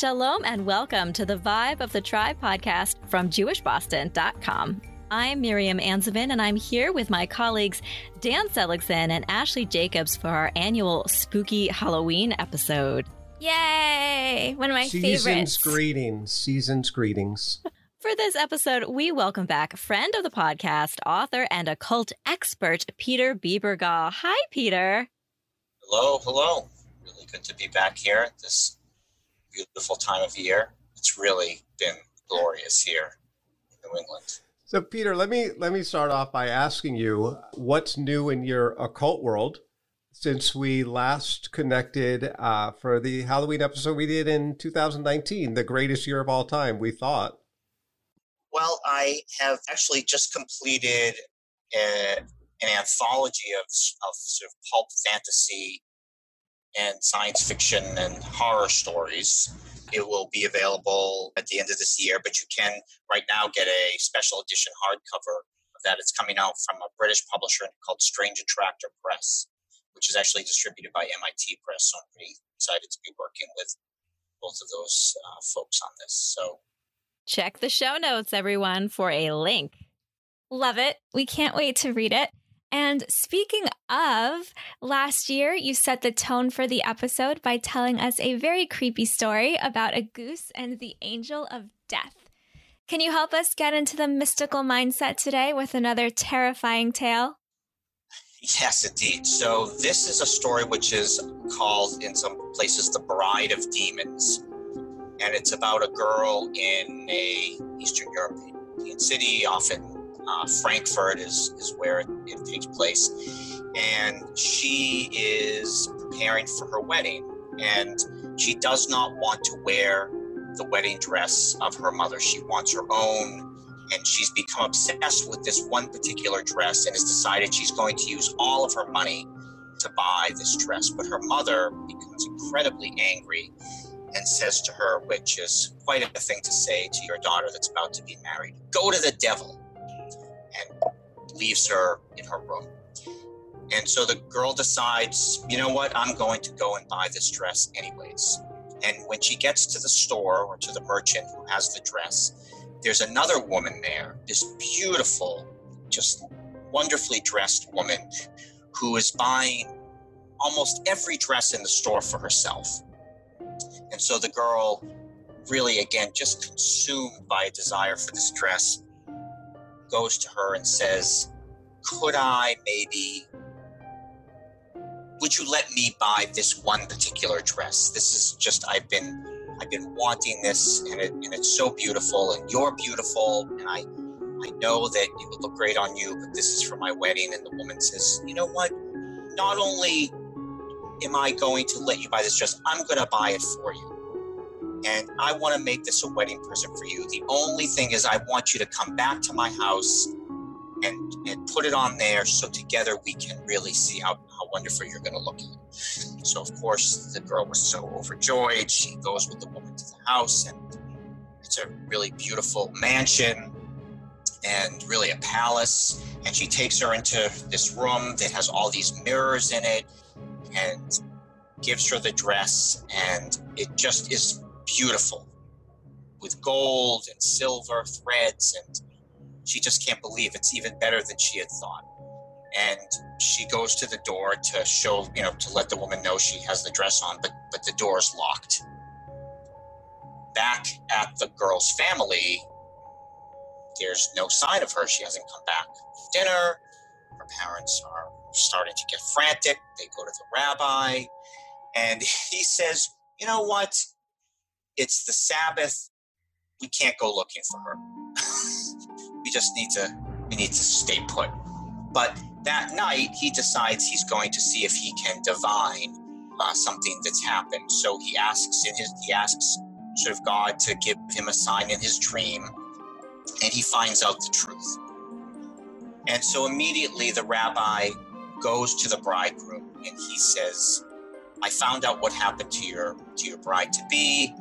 Shalom and welcome to the Vibe of the Tribe podcast from JewishBoston.com. I'm Miriam Anzovin and I'm here with my colleagues Dan Seligson and Ashley Jacobs for our annual spooky Halloween episode. Yay! One of my favorite. Season's favorites. greetings. Season's greetings. For this episode, we welcome back friend of the podcast, author, and occult expert, Peter Bebergal. Hi, Peter. Hello, hello. Really good to be back here at this beautiful time of year. It's really been glorious here in New England. So, Peter, let me let me start off by asking you what's new in your occult world since we last connected uh, for the Halloween episode we did in 2019, the greatest year of all time. We thought. Well, I have actually just completed a, an anthology of, of sort of pulp fantasy and science fiction and horror stories. It will be available at the end of this year, but you can right now get a special edition hardcover that. It's coming out from a British publisher called Strange Attractor Press, which is actually distributed by MIT Press. So I'm pretty excited to be working with both of those uh, folks on this. So Check the show notes, everyone, for a link. Love it. We can't wait to read it. And speaking of, last year you set the tone for the episode by telling us a very creepy story about a goose and the angel of death. Can you help us get into the mystical mindset today with another terrifying tale? Yes, indeed. So this is a story which is called in some places the Bride of Demons, and it's about a girl in a Eastern European city. Often, uh, Frankfurt is is where it, it takes place, and she is preparing for her wedding, and she does not want to wear the wedding dress of her mother. She wants her own and she's become obsessed with this one particular dress and has decided she's going to use all of her money to buy this dress. But her mother becomes incredibly angry and says to her, which is quite a thing to say to your daughter that's about to be married, go to the devil, and leaves her in her room. And so the girl decides, you know what, I'm going to go and buy this dress anyways. And when she gets to the store or to the merchant who has the dress, there's another woman there, this beautiful, just wonderfully dressed woman who is buying almost every dress in the store for herself. And so the girl, really, again, just consumed by a desire for this dress, goes to her and says, Could I maybe, would you let me buy this one particular dress? This is just, I've been I've been wanting this, and, it, and it's so beautiful, and you're beautiful, and I, I know that it would look great on you, but this is for my wedding. And the woman says, you know what? Not only am I going to let you buy this dress, I'm going to buy it for you. And I want to make this a wedding present for you. The only thing is, I want you to come back to my house and, and put it on there so together we can really see how, how wonderful you're going to look. So, of course, the girl was so overjoyed. She goes with the woman to the house, and it's a really beautiful mansion and really a palace. And she takes her into this room that has all these mirrors in it and gives her the dress, and it just is beautiful with gold and silver threads and she just can't believe it's even better than she had thought. And she goes to the door to show, you know, to let the woman know she has the dress on, but but the door is locked. Back at the girl's family, there's no sign of her. She hasn't come back for dinner. Her parents are starting to get frantic. They go to the rabbi, and he says, "You know what? It's the Sabbath. We can't go looking for her." we just need to we need to stay put but that night he decides he's going to see if he can divine uh, something that's happened so he asks in his he asks sort of god to give him a sign in his dream and he finds out the truth and so immediately the rabbi goes to the bridegroom and he says i found out what happened to your to your bride to be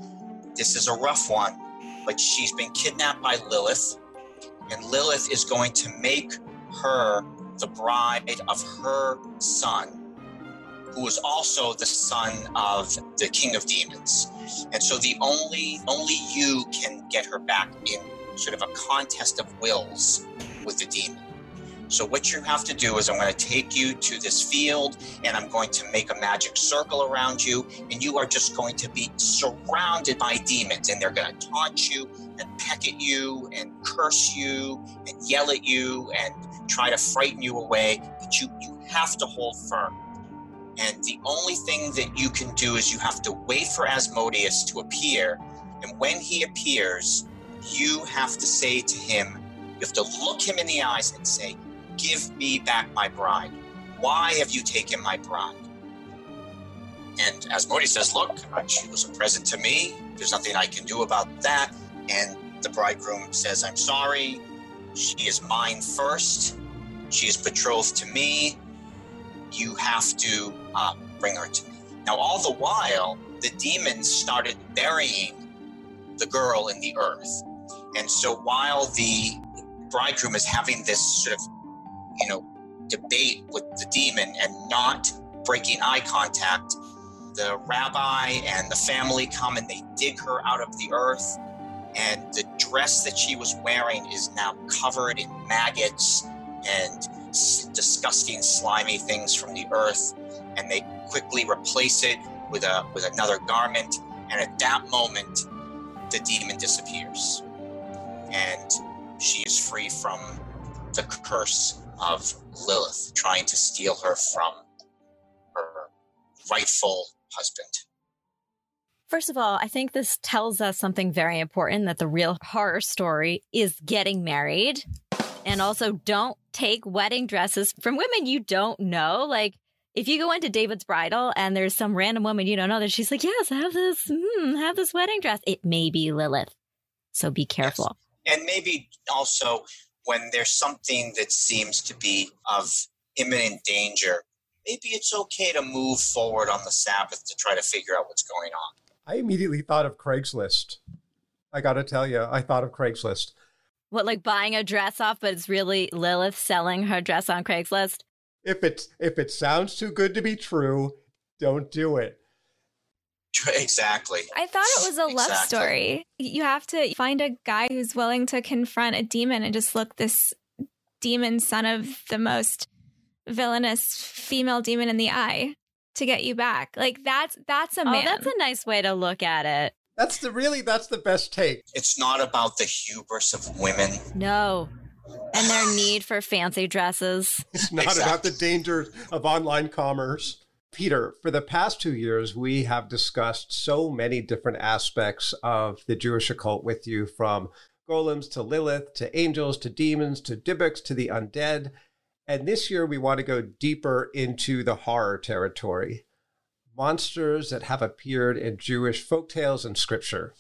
this is a rough one but she's been kidnapped by lilith and Lilith is going to make her the bride of her son, who is also the son of the king of demons. And so the only only you can get her back in sort of a contest of wills with the demon. So what you have to do is I'm going to take you to this field and I'm going to make a magic circle around you and you are just going to be surrounded by demons and they're going to taunt you and peck at you and curse you and yell at you and try to frighten you away but you you have to hold firm. And the only thing that you can do is you have to wait for Asmodeus to appear and when he appears you have to say to him you have to look him in the eyes and say Give me back my bride. Why have you taken my bride? And Asmodeus says, Look, she was a present to me. There's nothing I can do about that. And the bridegroom says, I'm sorry. She is mine first. She is betrothed to me. You have to uh, bring her to me. Now, all the while, the demons started burying the girl in the earth. And so while the bridegroom is having this sort of you know, debate with the demon and not breaking eye contact, the rabbi and the family come and they dig her out of the earth. And the dress that she was wearing is now covered in maggots and disgusting, slimy things from the earth. And they quickly replace it with a with another garment. And at that moment, the demon disappears, and she is free from the curse of Lilith trying to steal her from her rightful husband. First of all, I think this tells us something very important that the real horror story is getting married. And also, don't take wedding dresses from women you don't know. Like, if you go into David's bridal and there's some random woman you don't know that she's like, yes, have this, hmm, have this wedding dress, it may be Lilith. So be careful. Yes. And maybe also when there's something that seems to be of imminent danger, maybe it's okay to move forward on the Sabbath to try to figure out what's going on. I immediately thought of Craigslist. I got to tell you, I thought of Craigslist. What, like buying a dress off, but it's really Lilith selling her dress on Craigslist? If it's if it sounds too good to be true, don't do it. Exactly. I thought it was a love story. You have to find a guy who's willing to confront a demon and just look this demon son of the most villainous female demon in the eye to get you back. Like that's that's a oh, man. Oh, that's a nice way to look at it. That's the really that's the best take. It's not about the hubris of women. No. And their need for fancy dresses. It's not exactly. about the dangers of online commerce. Peter, for the past two years, we have discussed so many different aspects of the Jewish occult with you from golems to Lilith to angels to demons to Dybbuk to the undead. And this year, we want to go deeper into the horror territory monsters that have appeared in Jewish folktales and scripture.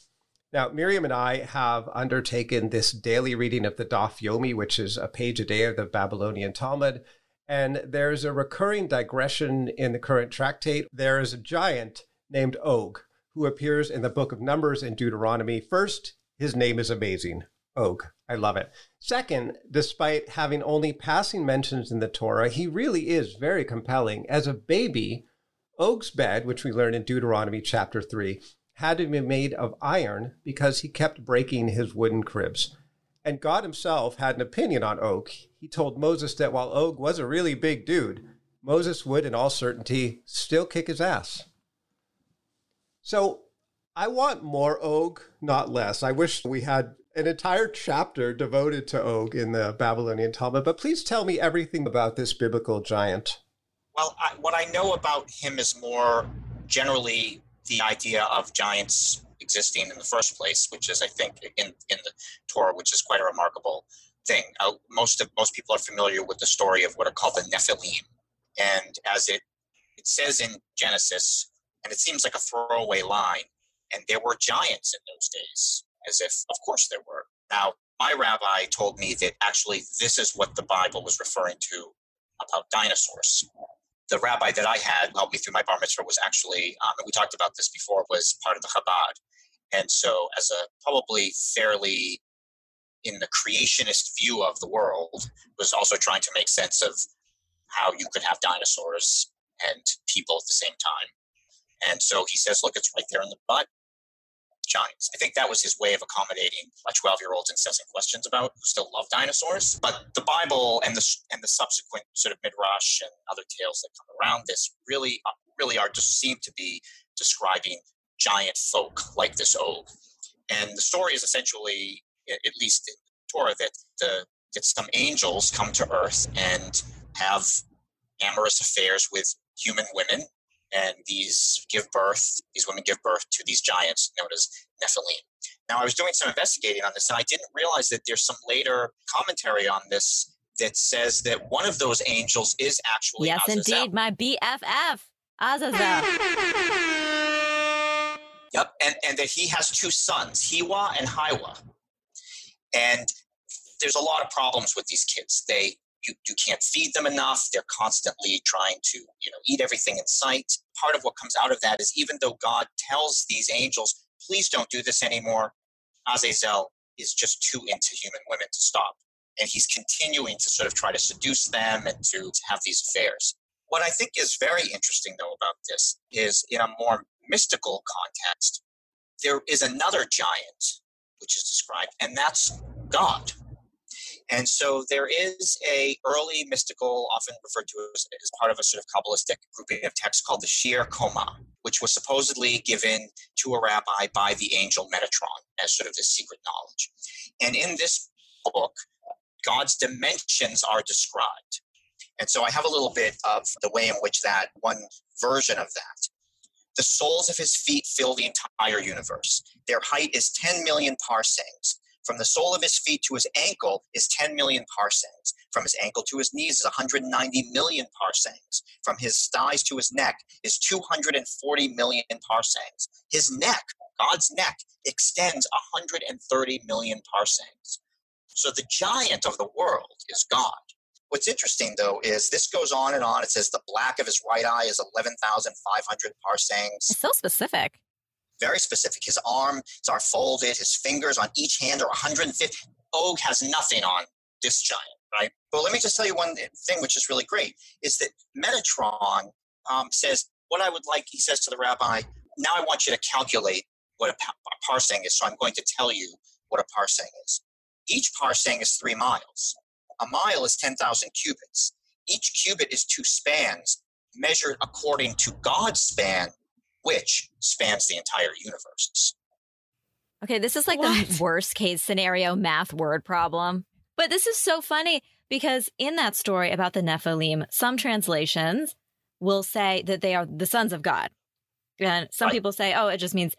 Now, Miriam and I have undertaken this daily reading of the Daf Yomi, which is a page a day of the Babylonian Talmud. And there's a recurring digression in the current tractate. There is a giant named Og who appears in the book of Numbers and Deuteronomy. First, his name is amazing. Og. I love it. Second, despite having only passing mentions in the Torah, he really is very compelling. As a baby, Og's bed, which we learn in Deuteronomy chapter 3, had to be made of iron because he kept breaking his wooden cribs. And God himself had an opinion on Og. He told Moses that while Og was a really big dude, Moses would, in all certainty, still kick his ass. So I want more Og, not less. I wish we had an entire chapter devoted to Og in the Babylonian Talmud, but please tell me everything about this biblical giant. Well, I, what I know about him is more generally the idea of giants existing in the first place, which is, I think, in, in the Torah, which is quite a remarkable thing. Uh, most of most people are familiar with the story of what are called the Nephilim, and as it it says in Genesis, and it seems like a throwaway line, and there were giants in those days, as if, of course, there were. Now, my rabbi told me that actually this is what the Bible was referring to about dinosaurs the rabbi that I had help me through my bar mitzvah was actually, um, and we talked about this before, was part of the Chabad. And so, as a probably fairly in the creationist view of the world, was also trying to make sense of how you could have dinosaurs and people at the same time. And so he says, look, it's right there in the butt. Giants. I think that was his way of accommodating a 12 year old's incessant questions about who still love dinosaurs. But the Bible and the and the subsequent sort of midrash and other tales that come around this really uh, really are just seem to be describing giant folk like this Og. And the story is essentially, at least in Torah, that the that some angels come to Earth and have amorous affairs with human women and these give birth, these women give birth to these giants known as Nephilim. Now, I was doing some investigating on this, and I didn't realize that there's some later commentary on this that says that one of those angels is actually yes, Azazel. indeed, my BFF, Azazel. Yep, and, and that he has two sons, Hiwa and Hiya. And there's a lot of problems with these kids. They you, you can't feed them enough. They're constantly trying to, you know, eat everything in sight. Part of what comes out of that is even though God tells these angels, please don't do this anymore, Azazel is just too into human women to stop. And he's continuing to sort of try to seduce them and to have these affairs. What I think is very interesting, though, about this is in a more mystical context, there is another giant which is described, and that's God. And so there is a early mystical, often referred to as, as part of a sort of Kabbalistic grouping of texts called the Shir Koma, which was supposedly given to a rabbi by the angel Metatron as sort of this secret knowledge. And in this book, God's dimensions are described. And so I have a little bit of the way in which that one version of that. The soles of his feet fill the entire universe. Their height is 10 million parsecs. From the sole of his feet to his ankle is 10 million parsecs. From his ankle to his knees is 190 million parsecs. From his thighs to his neck is 240 million parsecs. His neck, God's neck, extends 130 million parsecs. So the giant of the world is God. What's interesting though is this goes on and on. It says the black of his right eye is 11,500 parsecs. It's so specific very specific. His arms are folded, his fingers on each hand are 150. Og has nothing on this giant, right? But let me just tell you one thing which is really great is that Metatron um, says, What I would like, he says to the rabbi, now I want you to calculate what a, a parsec is. So I'm going to tell you what a parsing is. Each parsing is three miles. A mile is 10,000 cubits. Each cubit is two spans measured according to God's span, which spans the entire universe. Okay, this is like what? the worst case scenario math word problem. But this is so funny because in that story about the Nephilim, some translations will say that they are the sons of God. And some right. people say, oh, it just means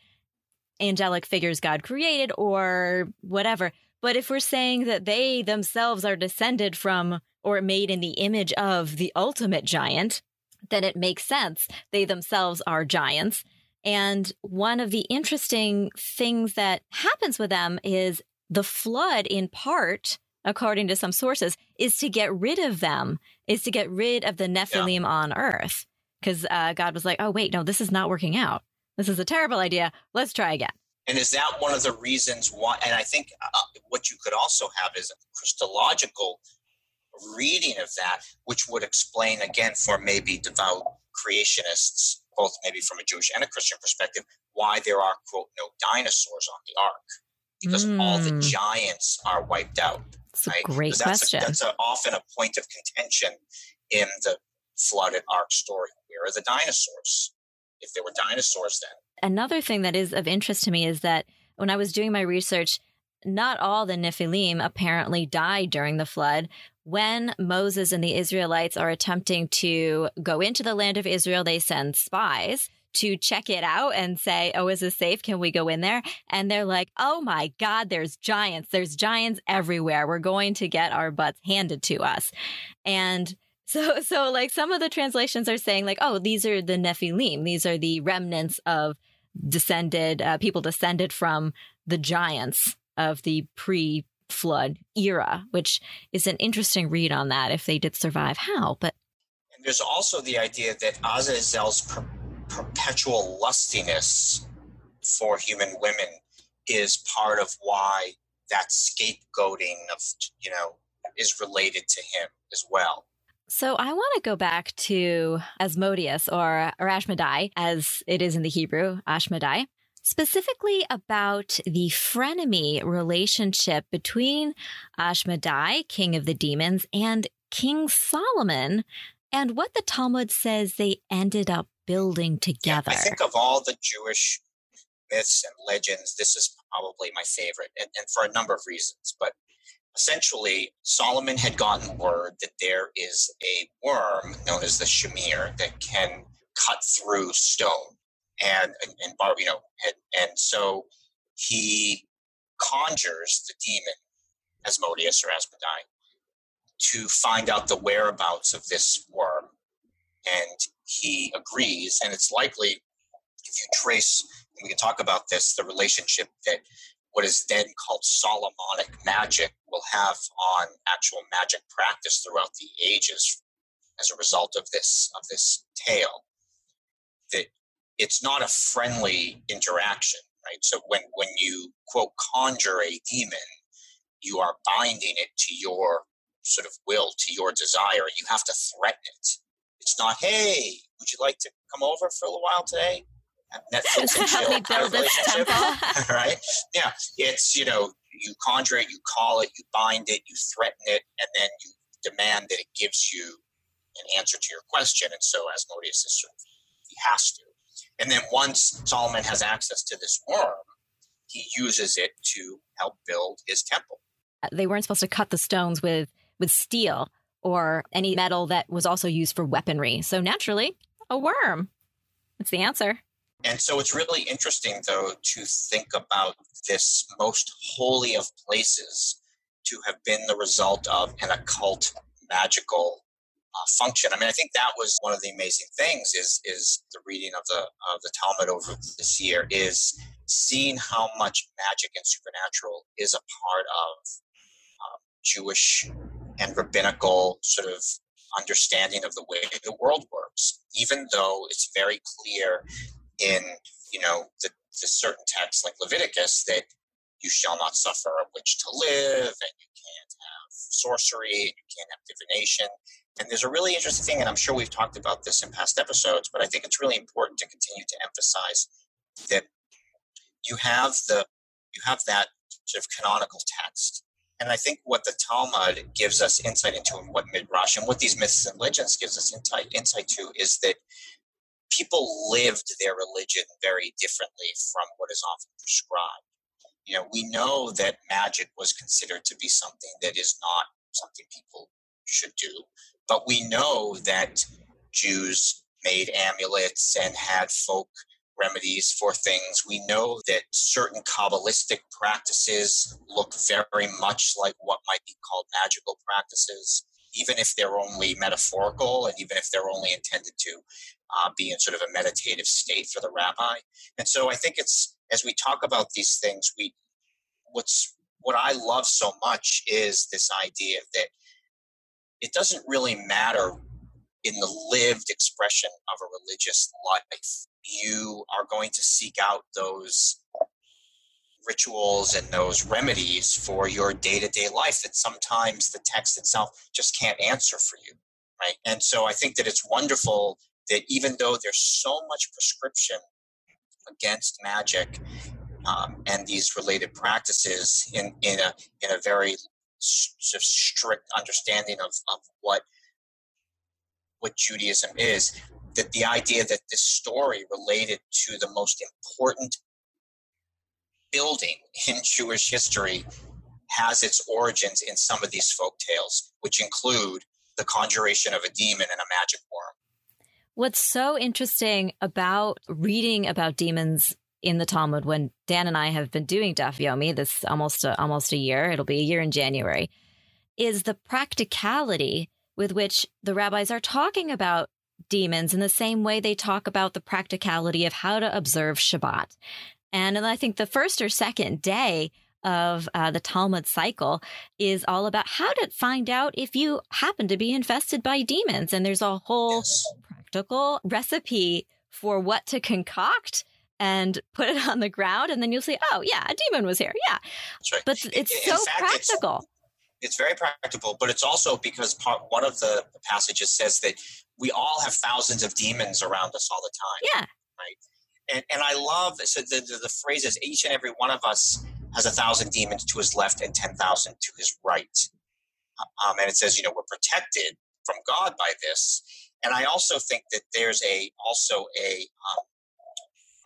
angelic figures God created or whatever. But if we're saying that they themselves are descended from or made in the image of the ultimate giant, then it makes sense. They themselves are giants. And one of the interesting things that happens with them is the flood, in part, according to some sources, is to get rid of them, is to get rid of the Nephilim yeah. on earth. Because uh, God was like, oh, wait, no, this is not working out. This is a terrible idea. Let's try again. And is that one of the reasons why? And I think uh, what you could also have is a Christological reading of that, which would explain again for maybe devout creationists, both maybe from a Jewish and a Christian perspective, why there are quote no dinosaurs on the ark because mm. all the hmm. giants are wiped out. That's right? a great that's question. A, that's a, often a point of contention in the flooded ark story. Where are the dinosaurs? If there were dinosaurs then. Another thing that is of interest to me is that when I was doing my research, not all the Nephilim apparently died during the flood, when Moses and the Israelites are attempting to go into the land of Israel, they send spies to check it out and say, Oh, is this safe? Can we go in there? And they're like, Oh my God, there's giants. There's giants everywhere. We're going to get our butts handed to us. And so, so like some of the translations are saying, like, Oh, these are the Nephilim. These are the remnants of descended uh, people descended from the giants of the pre flood era, which is an interesting read on that if they did survive. How? But and there's also the idea that Azazel's per- perpetual lustiness for human women is part of why that scapegoating of you know is related to him as well. So I want to go back to Asmodeus or, or Ashmedai, as it is in the Hebrew, Ashmedai, specifically about the frenemy relationship between Ashmedai, king of the demons, and King Solomon, and what the Talmud says they ended up building together. Yeah, I think of all the Jewish myths and legends, this is probably my favorite, and, and for a number of reasons. But essentially, Solomon had gotten word that there is a worm known as the shamir that can cut through stone, and and, and you know, and, and so he conjures the demon Asmodeus or Asmodai to find out the whereabouts of this worm, and he agrees, and it's likely if you trace, we can talk about this, the relationship that what is then called Solomonic magic will have on actual magic practice throughout the ages as a result of this of this tale. That it's not a friendly interaction, right? So when when you quote conjure a demon, you are binding it to your sort of will, to your desire. You have to threaten it. It's not, hey, would you like to come over for a little while today? Netflix and chill kind of relationship, right? Yeah, it's you know you conjure it, you call it, you bind it, you threaten it, and then you demand that it gives you an answer to your question. And so Asmodeus is sort of he has to. And then once Solomon has access to this worm, he uses it to help build his temple. Uh, they weren't supposed to cut the stones with with steel or any metal that was also used for weaponry. So naturally, a worm. That's the answer. And so it's really interesting, though, to think about this most holy of places to have been the result of an occult magical uh, function. I mean, I think that was one of the amazing things is is the reading of the of the Talmud over this year is seeing how much magic and supernatural is a part of uh, Jewish and rabbinical sort of understanding of the way the world works, even though it's very clear in you know the, the certain texts like Leviticus that you shall not suffer a witch to live, and you can't have sorcery, and you can't have divination. And there's a really interesting thing, and I'm sure we've talked about this in past episodes, but I think it's really important to continue to emphasize that you have the you have that sort of canonical text. And I think what the Talmud gives us insight into, and what Midrash and what these myths and legends gives us insight insight to, is that people lived their religion very differently from what is often prescribed. You know, we know that magic was considered to be something that is not something people should do, but we know that Jews made amulets and had folk remedies for things. We know that certain Kabbalistic practices look very much like what might be called magical practices, even if they're only metaphorical and even if they're only intended to uh, be in sort of a meditative state for the rabbi. And so I think it's as we talk about these things, we what's what I love so much is this idea that it doesn't really matter in the lived expression of a religious life. You are going to seek out those rituals and those remedies for your day to day life that sometimes the text itself just can't answer for you. Right. And so I think that it's wonderful that even though there's so much prescription against magic um, and these related practices in, in a in a very strict understanding of, of what what Judaism is, that the idea that this story related to the most important building in Jewish history has its origins in some of these folk tales, which include the conjuration of a demon and a magic worm. What's so interesting about reading about demons in the Talmud when Dan and I have been doing Daf Yomi this almost a, almost a year, it'll be a year in January, is the practicality with which the rabbis are talking about demons in the same way they talk about the practicality of how to observe Shabbat. And I think the first or second day of uh, the Talmud cycle is all about how to find out if you happen to be infested by demons. And there's a whole yes practical recipe for what to concoct and put it on the ground and then you'll say oh yeah a demon was here yeah right. but it's in, so in fact, practical It's very practical, but it's also because part one of the passages says that we all have thousands of demons around us all the time. Yeah. Right. And and I love so the, the, the phrase is each and every one of us has a thousand demons to his left and ten thousand to his right. Um, and it says, you know, we're protected from God by this. And I also think that there's a also a um,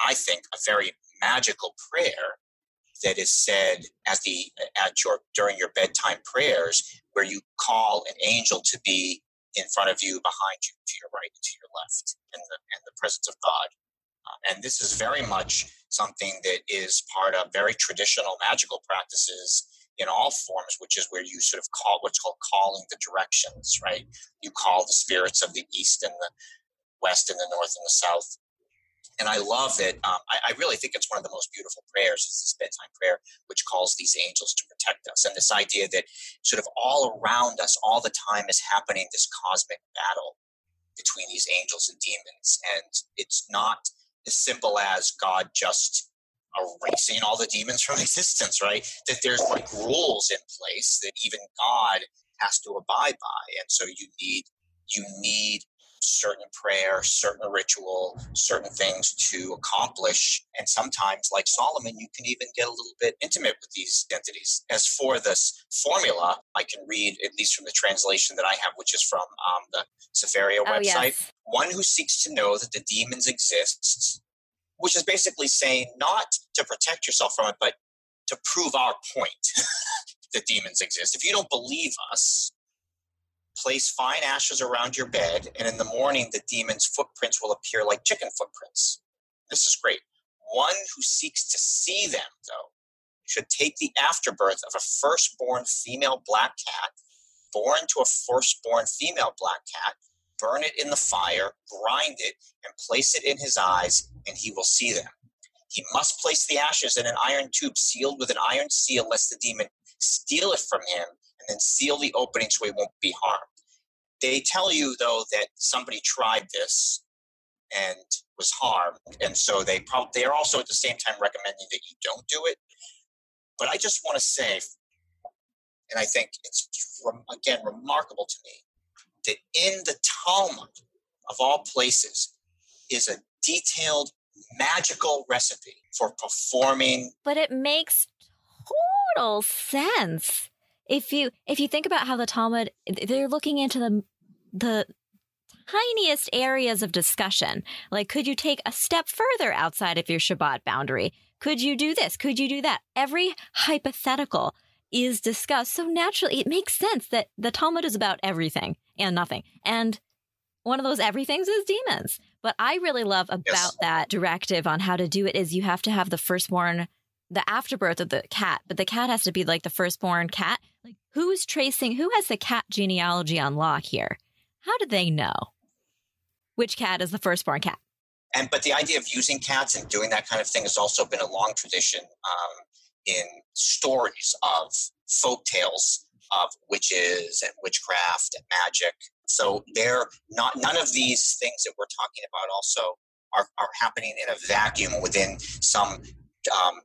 I think a very magical prayer that is said at the at your during your bedtime prayers where you call an angel to be in front of you behind you to your right and to your left in the in the presence of god. Um, and this is very much something that is part of very traditional magical practices in all forms which is where you sort of call what's called calling the directions right? You call the spirits of the east and the west and the north and the south and I love that. Um, I, I, really think it's one of the most beautiful prayers is this bedtime prayer, which calls these angels to protect us. And this idea that sort of all around us, all the time, is happening this cosmic battle between these angels and demons. And it's not as simple as God just erasing all the demons from existence, right? That there's like rules in place that even God has to abide by. And so you need you need certain prayer, certain ritual, certain things to accomplish. And sometimes, like Solomon, you can even get a little bit intimate with these entities. As for this formula, I can read, at least from the translation that I have, which is from um, the Sefaria oh, website. Yes. One who seeks to know that the demons exist, which is basically saying not to protect yourself from it, but to prove our point that demons exist. If you don't believe us, Place fine ashes around your bed, and in the morning the demon's footprints will appear like chicken footprints. This is great. One who seeks to see them, though, should take the afterbirth of a firstborn female black cat, born to a firstborn female black cat, burn it in the fire, grind it, and place it in his eyes, and he will see them. He must place the ashes in an iron tube sealed with an iron seal, lest the demon steal it from him and then seal the opening so he won't be harmed. They tell you though that somebody tried this and was harmed, and so they probably they are also at the same time recommending that you don't do it. But I just want to say, and I think it's again remarkable to me that in the Talmud of all places is a detailed magical recipe for performing. But it makes total sense if you if you think about how the Talmud they're looking into the the tiniest areas of discussion. Like could you take a step further outside of your Shabbat boundary? Could you do this? Could you do that? Every hypothetical is discussed. So naturally it makes sense that the Talmud is about everything and nothing. And one of those everythings is demons. But I really love about yes. that directive on how to do it is you have to have the firstborn the afterbirth of the cat, but the cat has to be like the firstborn cat. Who's tracing who has the cat genealogy on lock here? How do they know which cat is the firstborn cat? And but the idea of using cats and doing that kind of thing has also been a long tradition um, in stories of folk tales of witches and witchcraft and magic. So they're not none of these things that we're talking about also are, are happening in a vacuum within some um,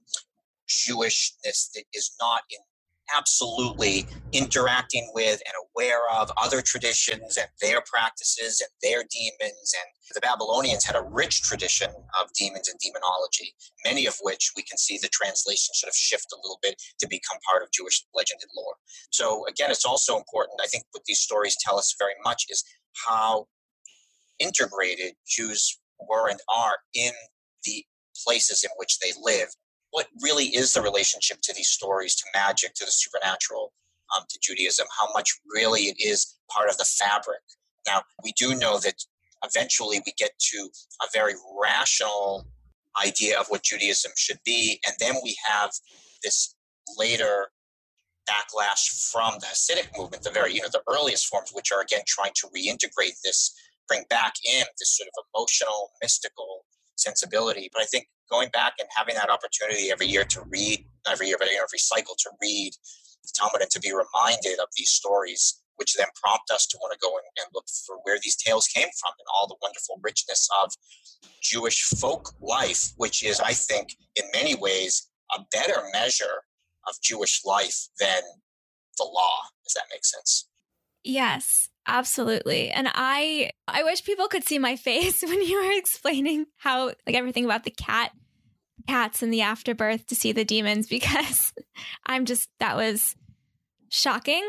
Jewishness that is not in absolutely interacting with and aware of other traditions and their practices and their demons. And the Babylonians had a rich tradition of demons and demonology, many of which we can see the translation sort of shift a little bit to become part of Jewish legend and lore. So, again, it's also important, I think, what these stories tell us very much is how integrated Jews were and are in the places in which they live what really is the relationship to these stories, to magic, to the supernatural, um, to Judaism, how much really it is part of the fabric. Now, we do know that eventually we get to a very rational idea of what Judaism should be, and then we have this later backlash from the Hasidic movement, the very, you know, the earliest forms, which are again trying to reintegrate this, bring back in this sort of emotional, mystical sensibility. But I think going back and having that opportunity every year to read, every year, but every cycle to read the Talmud and to be reminded of these stories, which then prompt us to want to go and, and look for where these tales came from and all the wonderful richness of Jewish folk life, which is, I think, in many ways, a better measure of Jewish life than the law. Does that make sense? Yes, absolutely. And I I wish people could see my face when you were explaining how like everything about the cat cats in the afterbirth to see the demons because I'm just that was shocking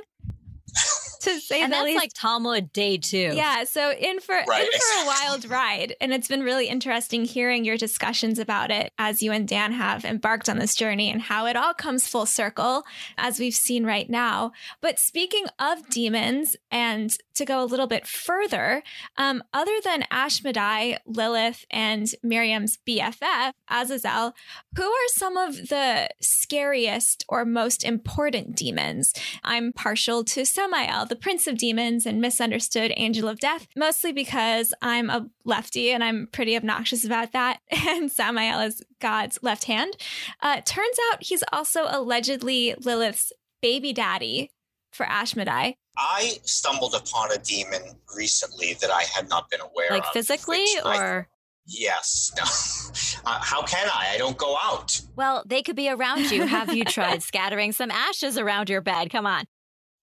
to say and the that's least. like Talmud day two. Yeah, so in for Right, in for a wild ride, and it's been really interesting hearing your discussions about it as you and Dan have embarked on this journey and how it all comes full circle as we've seen right now. But speaking of demons, and to go a little bit further, um, other than Ashmedai, Lilith, and Miriam's BFF Azazel, who are some of the scariest or most important demons? I'm partial to Samael, the Prince of Demons and misunderstood Angel of Death, mostly because I'm a lefty and I'm pretty obnoxious about that. And Samael is God's left hand. Uh, turns out he's also allegedly Lilith's baby daddy for Ashmedai. I stumbled upon a demon recently that I had not been aware Like of. Like physically which I- or yes. No. Uh, how can I? I don't go out. well, they could be around you. Have you tried scattering some ashes around your bed? Come on.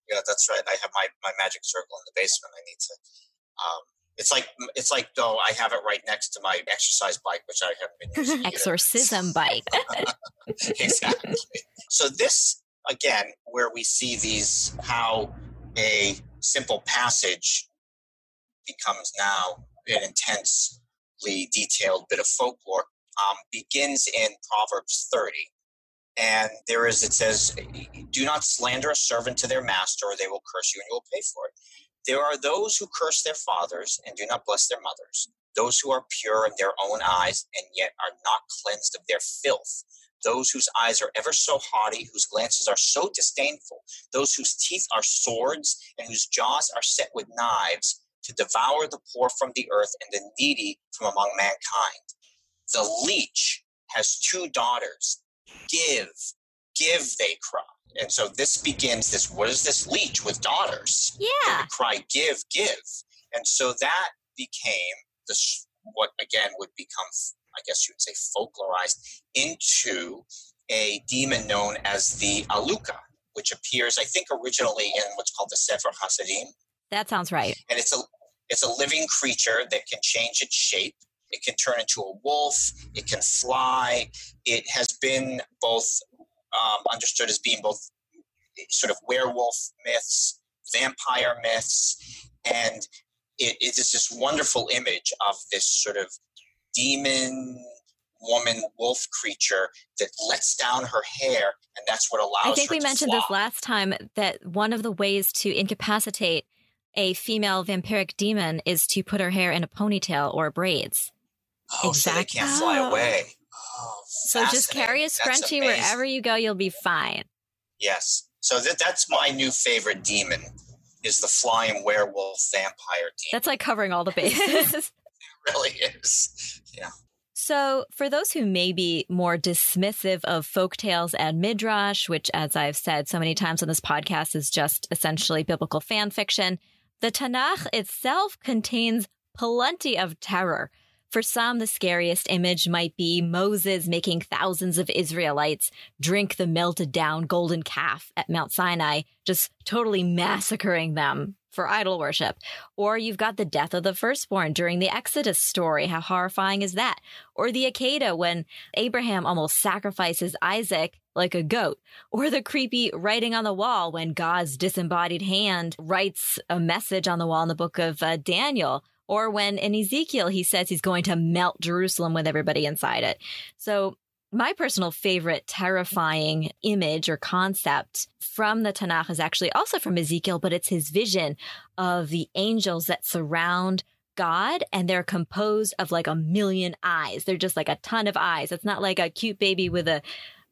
Yeah, that's right. I have my, my magic circle in the basement. I need to. Um, it's like it's like though I have it right next to my exercise bike, which I haven't been using. Exorcism bike. exactly. So this again, where we see these how a simple passage becomes now an intensely detailed bit of folklore, um, begins in Proverbs 30. And there is, it says, do not slander a servant to their master, or they will curse you and you will pay for it. There are those who curse their fathers and do not bless their mothers, those who are pure in their own eyes and yet are not cleansed of their filth those whose eyes are ever so haughty, whose glances are so disdainful, those whose teeth are swords, and whose jaws are set with knives, to devour the poor from the earth and the needy from among mankind. The leech has two daughters. Give, give, they cry. And so this begins this what is this leech with daughters? Yeah. would cry, give, give. And so that became this, what again would become, I guess you would say, folklorized into a demon known as the Aluka, which appears, I think, originally in what's called the Sefer Hasidim. That sounds right. And it's a it's a living creature that can change its shape. It can turn into a wolf. It can fly. It has been both um, understood as being both sort of werewolf myths, vampire myths, and it, it is this wonderful image of this sort of demon woman wolf creature that lets down her hair and that's what allows I think we mentioned fly. this last time that one of the ways to incapacitate a female vampiric demon is to put her hair in a ponytail or braids. oh, so they Exactly. can't fly away ah. oh, So just carry a scrunchie wherever you go, you'll be fine. yes so that, that's my new favorite demon is the flying werewolf vampire demon That's like covering all the bases. really is yeah So, for those who may be more dismissive of folktales and midrash, which, as I've said so many times on this podcast, is just essentially biblical fan fiction, the Tanakh itself contains plenty of terror. For some, the scariest image might be Moses making thousands of Israelites drink the melted down golden calf at Mount Sinai, just totally massacring them for idol worship. Or you've got the death of the firstborn during the Exodus story. How horrifying is that? Or the Akedah when Abraham almost sacrifices Isaac like a goat. Or the creepy writing on the wall when God's disembodied hand writes a message on the wall in the book of uh, Daniel. Or when in Ezekiel he says he's going to melt Jerusalem with everybody inside it. So my personal favorite terrifying image or concept from the Tanakh is actually also from Ezekiel, but it's his vision of the angels that surround God and they're composed of like a million eyes. They're just like a ton of eyes. It's not like a cute baby with a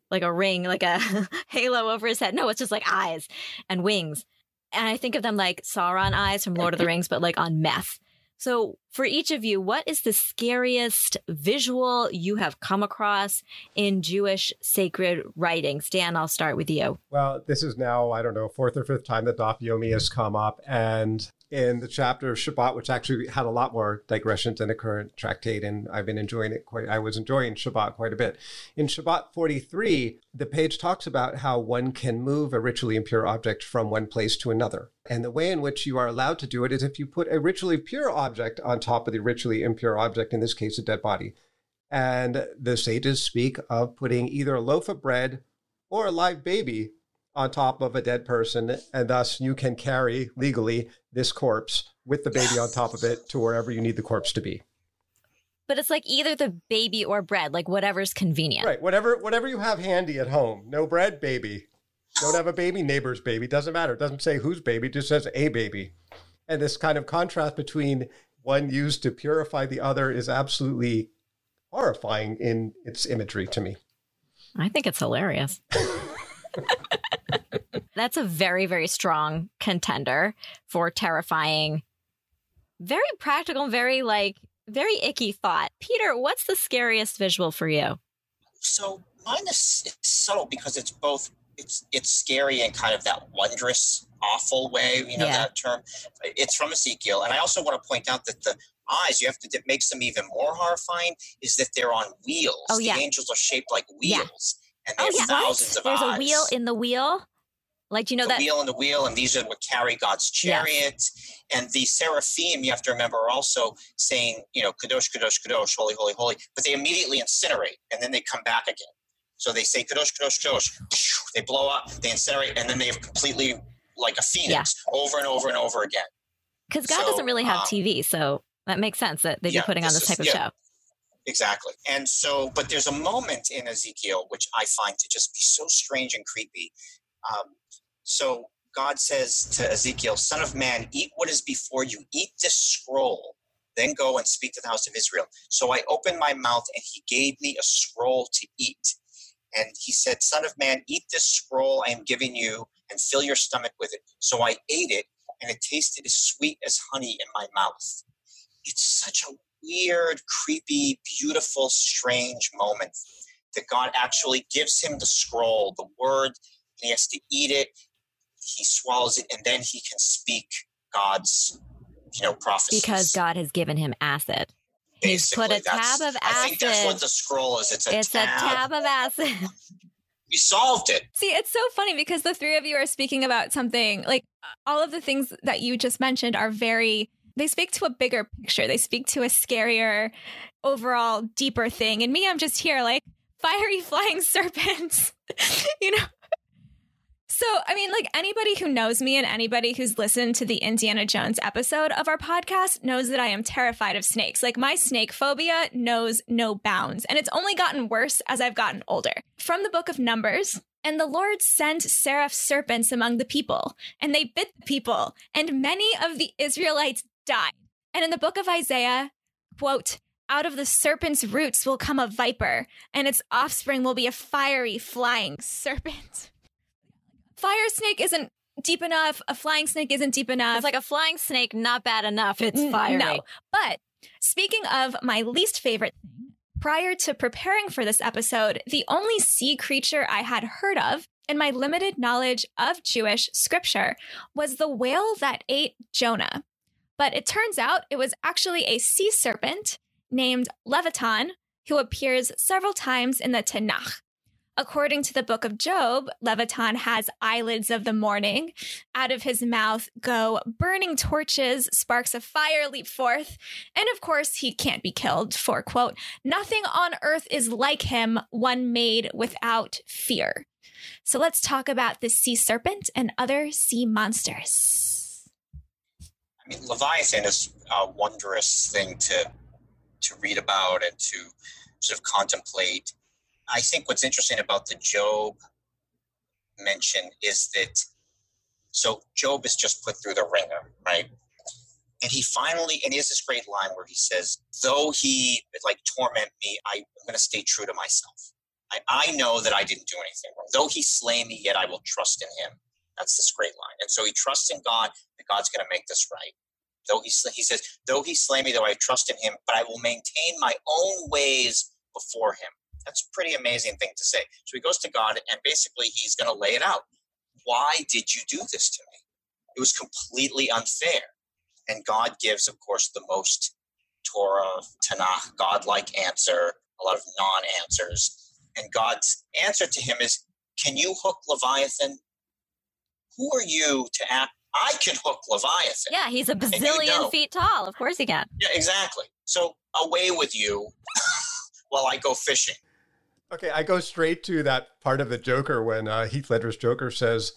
like a ring, like a halo over his head. No, it's just like eyes and wings. And I think of them like Sauron eyes from Lord of the Rings, but like on meth. So, for each of you, what is the scariest visual you have come across in Jewish sacred writings? Dan, I'll start with you. Well, this is now, I don't know, fourth or fifth time that Daf Yomi has come up. And in the chapter of Shabbat, which actually had a lot more digressions than the current tractate, and I've been enjoying it quite. I was enjoying Shabbat quite a bit. In Shabbat 43, the page talks about how one can move a ritually impure object from one place to another. And the way in which you are allowed to do it is if you put a ritually pure object on top of the ritually impure object, in this case, a dead body. And the sages speak of putting either a loaf of bread or a live baby on top of a dead person, and thus you can carry legally this corpse with the baby on top of it to wherever you need the corpse to be. But it's like either the baby or bread, like whatever's convenient. Right. Whatever whatever you have handy at home. No bread, baby. Don't have a baby, neighbor's baby. Doesn't matter. It doesn't say whose baby, it just says a baby. And this kind of contrast between one used to purify the other is absolutely horrifying in its imagery to me. I think it's hilarious. That's a very, very strong contender for terrifying, very practical, very like, very icky thought. Peter, what's the scariest visual for you? So mine is subtle because it's both it's it's scary and kind of that wondrous, awful way, you know, yeah. that term. It's from Ezekiel. And I also want to point out that the eyes, you have to, that makes them even more horrifying, is that they're on wheels. Oh, yeah. The angels are shaped like wheels. Yeah. And oh, yeah. thousands of There's eyes. a wheel in the wheel. Like you know the that wheel and the wheel, and these are what carry God's chariot. And the seraphim, you have to remember, are also saying, you know, kadosh, kadosh, kadosh, holy, holy, holy. But they immediately incinerate, and then they come back again. So they say kadosh, kadosh, kadosh. They blow up, they incinerate, and then they have completely like a phoenix yeah. over and over and over again. Because God so, doesn't really have um, TV, so that makes sense that they'd yeah, be putting on this type is, of yeah. show. Exactly. And so, but there's a moment in Ezekiel which I find to just be so strange and creepy. Um, so God says to Ezekiel, Son of man, eat what is before you, eat this scroll, then go and speak to the house of Israel. So I opened my mouth, and he gave me a scroll to eat. And he said, Son of man, eat this scroll I am giving you and fill your stomach with it. So I ate it, and it tasted as sweet as honey in my mouth. It's such a weird, creepy, beautiful, strange moment that God actually gives him the scroll, the word, he has to eat it. He swallows it, and then he can speak God's, you know, prophecies. Because God has given him acid. He's put a tab of acid. I think that's what the scroll is. It's a it's tab. a tab of acid. We solved it. See, it's so funny because the three of you are speaking about something like all of the things that you just mentioned are very they speak to a bigger picture. They speak to a scarier, overall deeper thing. And me, I'm just here like fiery flying serpents, you know? So, I mean, like anybody who knows me and anybody who's listened to the Indiana Jones episode of our podcast knows that I am terrified of snakes. Like my snake phobia knows no bounds, and it's only gotten worse as I've gotten older. From the book of Numbers, and the Lord sent seraph serpents among the people, and they bit the people, and many of the Israelites died. And in the book of Isaiah, quote, out of the serpent's roots will come a viper, and its offspring will be a fiery flying serpent. Fire snake isn't deep enough. A flying snake isn't deep enough. It's like a flying snake, not bad enough. It's fire. No. But speaking of my least favorite thing, prior to preparing for this episode, the only sea creature I had heard of in my limited knowledge of Jewish scripture was the whale that ate Jonah. But it turns out it was actually a sea serpent named Leviathan who appears several times in the Tanakh. According to the book of Job, Leviathan has eyelids of the morning. Out of his mouth go burning torches, sparks of fire leap forth. And of course, he can't be killed, for quote, nothing on earth is like him, one made without fear. So let's talk about the sea serpent and other sea monsters. I mean, Leviathan is a wondrous thing to to read about and to sort of contemplate. I think what's interesting about the Job mention is that so Job is just put through the wringer, right? And he finally, and he has this great line where he says, "Though he like torment me, I, am going to stay true to myself. I, I know that I didn't do anything wrong. Though he slay me, yet I will trust in him." That's this great line. And so he trusts in God that God's going to make this right. Though he, he says, though he slay me, though I trust in him, but I will maintain my own ways before him. That's a pretty amazing thing to say. So he goes to God and basically he's going to lay it out. Why did you do this to me? It was completely unfair. And God gives, of course, the most Torah, Tanakh, godlike answer, a lot of non answers. And God's answer to him is Can you hook Leviathan? Who are you to act? I can hook Leviathan. Yeah, he's a bazillion you know. feet tall. Of course he can. Yeah, exactly. So away with you while I go fishing. Okay, I go straight to that part of the Joker when uh, Heath Ledger's Joker says,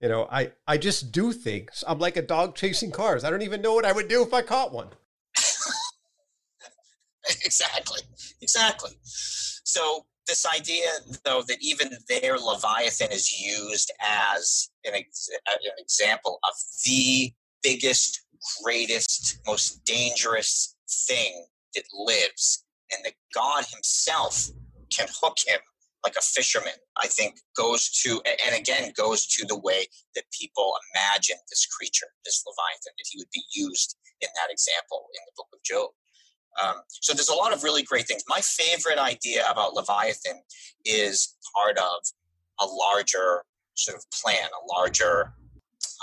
you know, I, I just do things. I'm like a dog chasing cars. I don't even know what I would do if I caught one. exactly. Exactly. So this idea, though, that even there Leviathan is used as an, ex- an example of the biggest, greatest, most dangerous thing that lives, and that God Himself can hook him like a fisherman, I think goes to, and again, goes to the way that people imagine this creature, this Leviathan, that he would be used in that example in the book of Job. Um, so there's a lot of really great things. My favorite idea about Leviathan is part of a larger sort of plan, a larger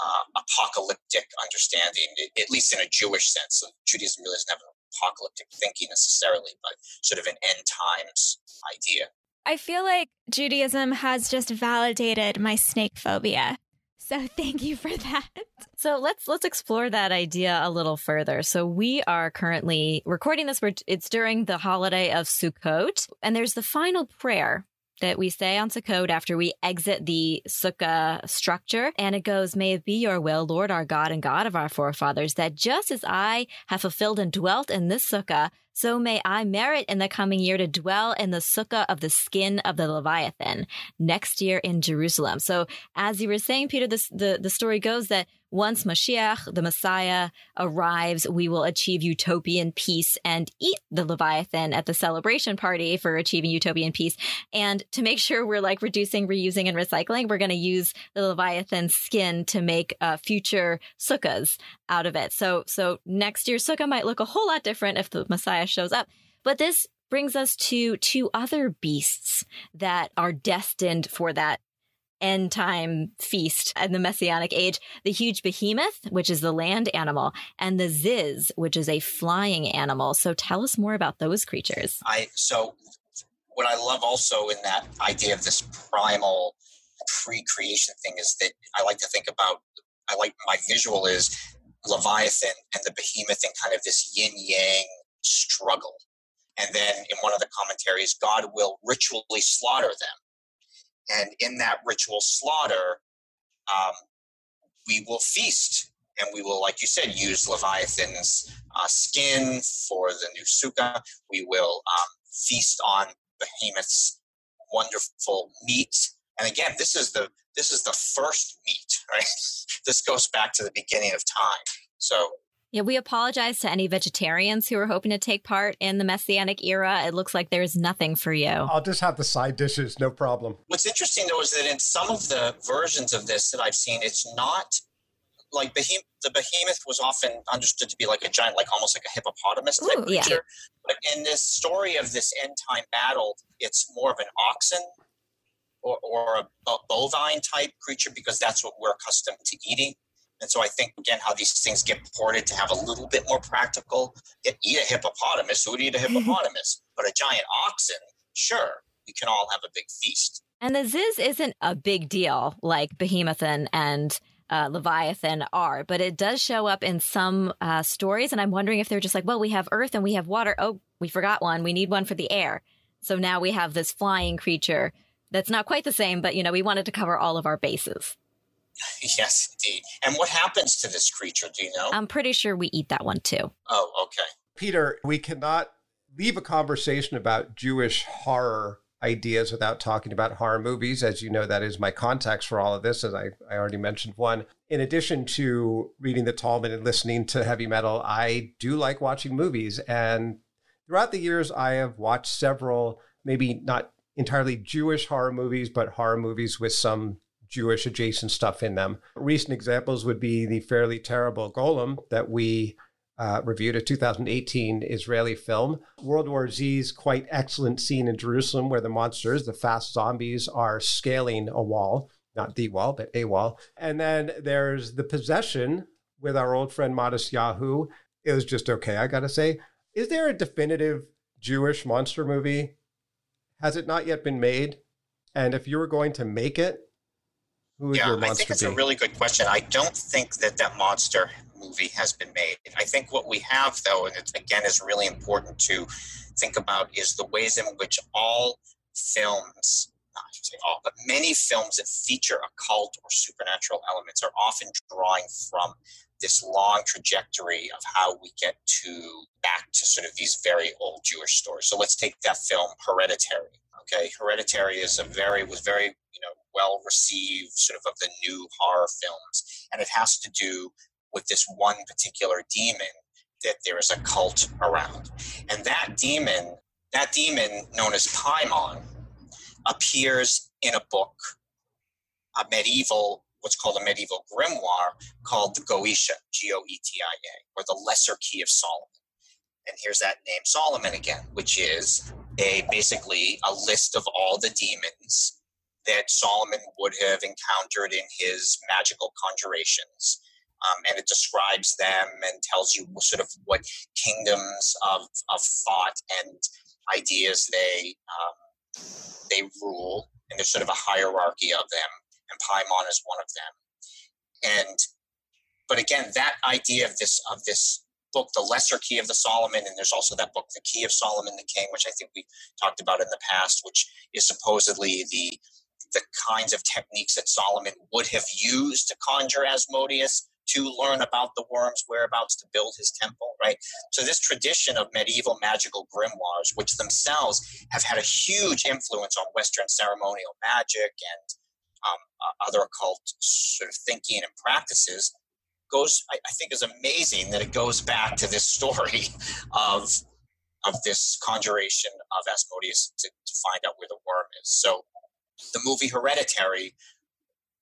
uh, apocalyptic understanding, at least in a Jewish sense. So Judaism really doesn't have an apocalyptic thinking necessarily, but sort of an end times idea. I feel like Judaism has just validated my snake phobia. So thank you for that. So let's let's explore that idea a little further. So we are currently recording this. It's during the holiday of Sukkot, and there's the final prayer that we say on Sukkot after we exit the Sukkah structure. And it goes, May it be your will, Lord our God and God of our forefathers, that just as I have fulfilled and dwelt in this Sukkah, so may I merit in the coming year to dwell in the sukkah of the skin of the Leviathan next year in Jerusalem. So, as you were saying, Peter, this, the, the story goes that once Mashiach, the Messiah, arrives, we will achieve utopian peace and eat the Leviathan at the celebration party for achieving utopian peace. And to make sure we're like reducing, reusing, and recycling, we're going to use the Leviathan skin to make uh, future sukkahs out of it. So, so next year's sukkah might look a whole lot different if the Messiah shows up. But this brings us to two other beasts that are destined for that end time feast in the messianic age the huge behemoth which is the land animal and the ziz which is a flying animal. So tell us more about those creatures. I so what i love also in that idea of this primal pre-creation thing is that i like to think about i like my visual is leviathan and the behemoth and kind of this yin yang struggle. And then in one of the commentaries god will ritually slaughter them and in that ritual slaughter, um, we will feast and we will, like you said, use Leviathan's uh, skin for the new sukkah. We will um, feast on Behemoth's wonderful meat. And again, this is the this is the first meat, right? this goes back to the beginning of time. So yeah, we apologize to any vegetarians who are hoping to take part in the Messianic era. It looks like there's nothing for you. I'll just have the side dishes, no problem. What's interesting though is that in some of the versions of this that I've seen, it's not like behem- the behemoth was often understood to be like a giant, like almost like a hippopotamus type Ooh, creature. Yeah. But in this story of this end time battle, it's more of an oxen or, or a, a bovine type creature because that's what we're accustomed to eating. And so I think again how these things get ported to have a little bit more practical. Eat a hippopotamus. Who would eat a hippopotamus? but a giant oxen, sure, we can all have a big feast. And the Ziz isn't a big deal like Behemothon and uh, Leviathan are, but it does show up in some uh, stories. And I'm wondering if they're just like, well, we have earth and we have water. Oh, we forgot one. We need one for the air. So now we have this flying creature that's not quite the same, but you know, we wanted to cover all of our bases. Yes, indeed. And what happens to this creature? Do you know? I'm pretty sure we eat that one too. Oh, okay. Peter, we cannot leave a conversation about Jewish horror ideas without talking about horror movies. As you know, that is my context for all of this, as I, I already mentioned one. In addition to reading the Talmud and listening to heavy metal, I do like watching movies. And throughout the years, I have watched several, maybe not entirely Jewish horror movies, but horror movies with some Jewish adjacent stuff in them. Recent examples would be the fairly terrible Golem that we uh, reviewed, a 2018 Israeli film. World War Z's quite excellent scene in Jerusalem where the monsters, the fast zombies, are scaling a wall, not the wall, but a wall. And then there's The Possession, with our old friend Matisyahu, it was just okay, I gotta say. Is there a definitive Jewish monster movie? Has it not yet been made? And if you were going to make it, who yeah, your monster I think it's be? a really good question. I don't think that that monster movie has been made. I think what we have, though, and it again is really important to think about, is the ways in which all films, not I say all, but many films that feature occult or supernatural elements are often drawing from this long trajectory of how we get to back to sort of these very old Jewish stories. So let's take that film Hereditary. Okay, Hereditary is a very was very you know well received sort of of the new horror films, and it has to do with this one particular demon that there is a cult around, and that demon that demon known as Paimon appears in a book, a medieval what's called a medieval grimoire called the Goetia, G O E T I A, or the Lesser Key of Solomon. And here's that name Solomon again, which is a basically a list of all the demons that Solomon would have encountered in his magical conjurations. Um, and it describes them and tells you sort of what kingdoms of, of thought and ideas they um, they rule, and there's sort of a hierarchy of them and Paimon is one of them. And but again, that idea of this of this book, The Lesser Key of the Solomon, and there's also that book, The Key of Solomon the King, which I think we talked about in the past, which is supposedly the the kinds of techniques that Solomon would have used to conjure Asmodeus to learn about the worm's whereabouts to build his temple, right? So this tradition of medieval magical grimoires, which themselves have had a huge influence on Western ceremonial magic and um, uh, other occult sort of thinking and practices goes I, I, think is amazing that it goes back to this story of of this conjuration of Asmodeus to, to find out where the worm is. So the movie Hereditary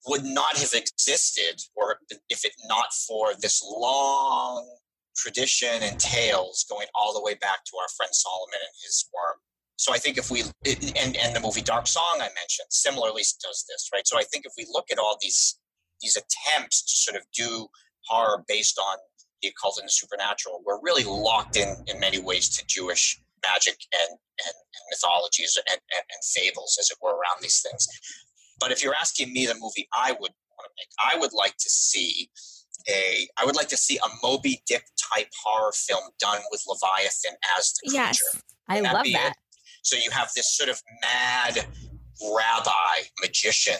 would not have existed or if it not for this long tradition and tales going all the way back to our friend Solomon and his worm so I think if we and and the movie Dark Song I mentioned similarly does this, right? So I think if we look at all these these attempts to sort of do horror based on the occult and the supernatural, we're really locked in in many ways to Jewish magic and and, and mythologies and, and, and fables, as it were, around these things. But if you're asking me the movie I would want to make, I would like to see a I would like to see a Moby Dick type horror film done with Leviathan as the creature. Yes, I love that. It? So you have this sort of mad rabbi magician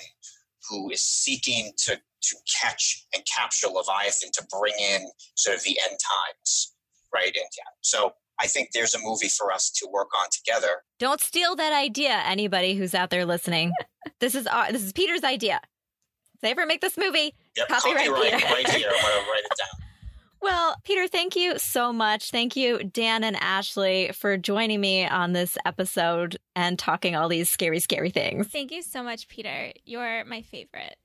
who is seeking to to catch and capture Leviathan to bring in sort of the end times, right? And yeah, so I think there's a movie for us to work on together. Don't steal that idea, anybody who's out there listening. this is our, this is Peter's idea. If they ever make this movie, yep, copyright, copyright Peter. right here. I'm gonna write it down. Well, Peter, thank you so much. Thank you, Dan and Ashley, for joining me on this episode and talking all these scary, scary things. Thank you so much, Peter. You're my favorite.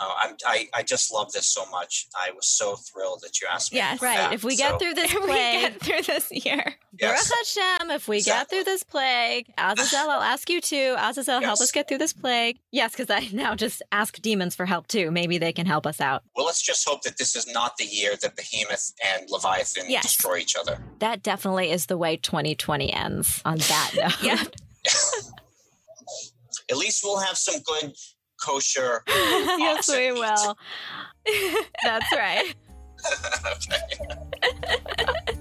Oh, I'm, I, I just love this so much. I was so thrilled that you asked me. Yes, right. That. If we so, get through this If we plague, get through this year. yes. Baruch Hashem, if we Exactly. get through this plague, Azazel, I'll ask you too. Azazel, help us get through this plague. Yes, because I now just ask demons for help too. Maybe they can help us out. Well, let's just hope that this is not the year that Behemoth and Leviathan Yes. destroy each other. That definitely is the way 2020 ends on that note. Yeah. At least we'll have some good kosher. yes, we Awesome. will. That's right.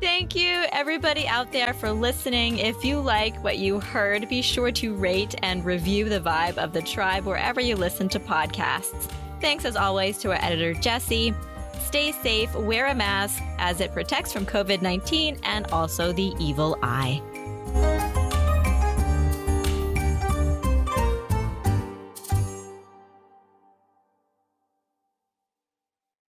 Thank you, everybody out there, for listening. If you like what you heard, be sure to rate and review the vibe of the tribe wherever you listen to podcasts. Thanks, as always, to our editor, Jesse. Stay safe, wear a mask as it protects from COVID 19 and also the evil eye.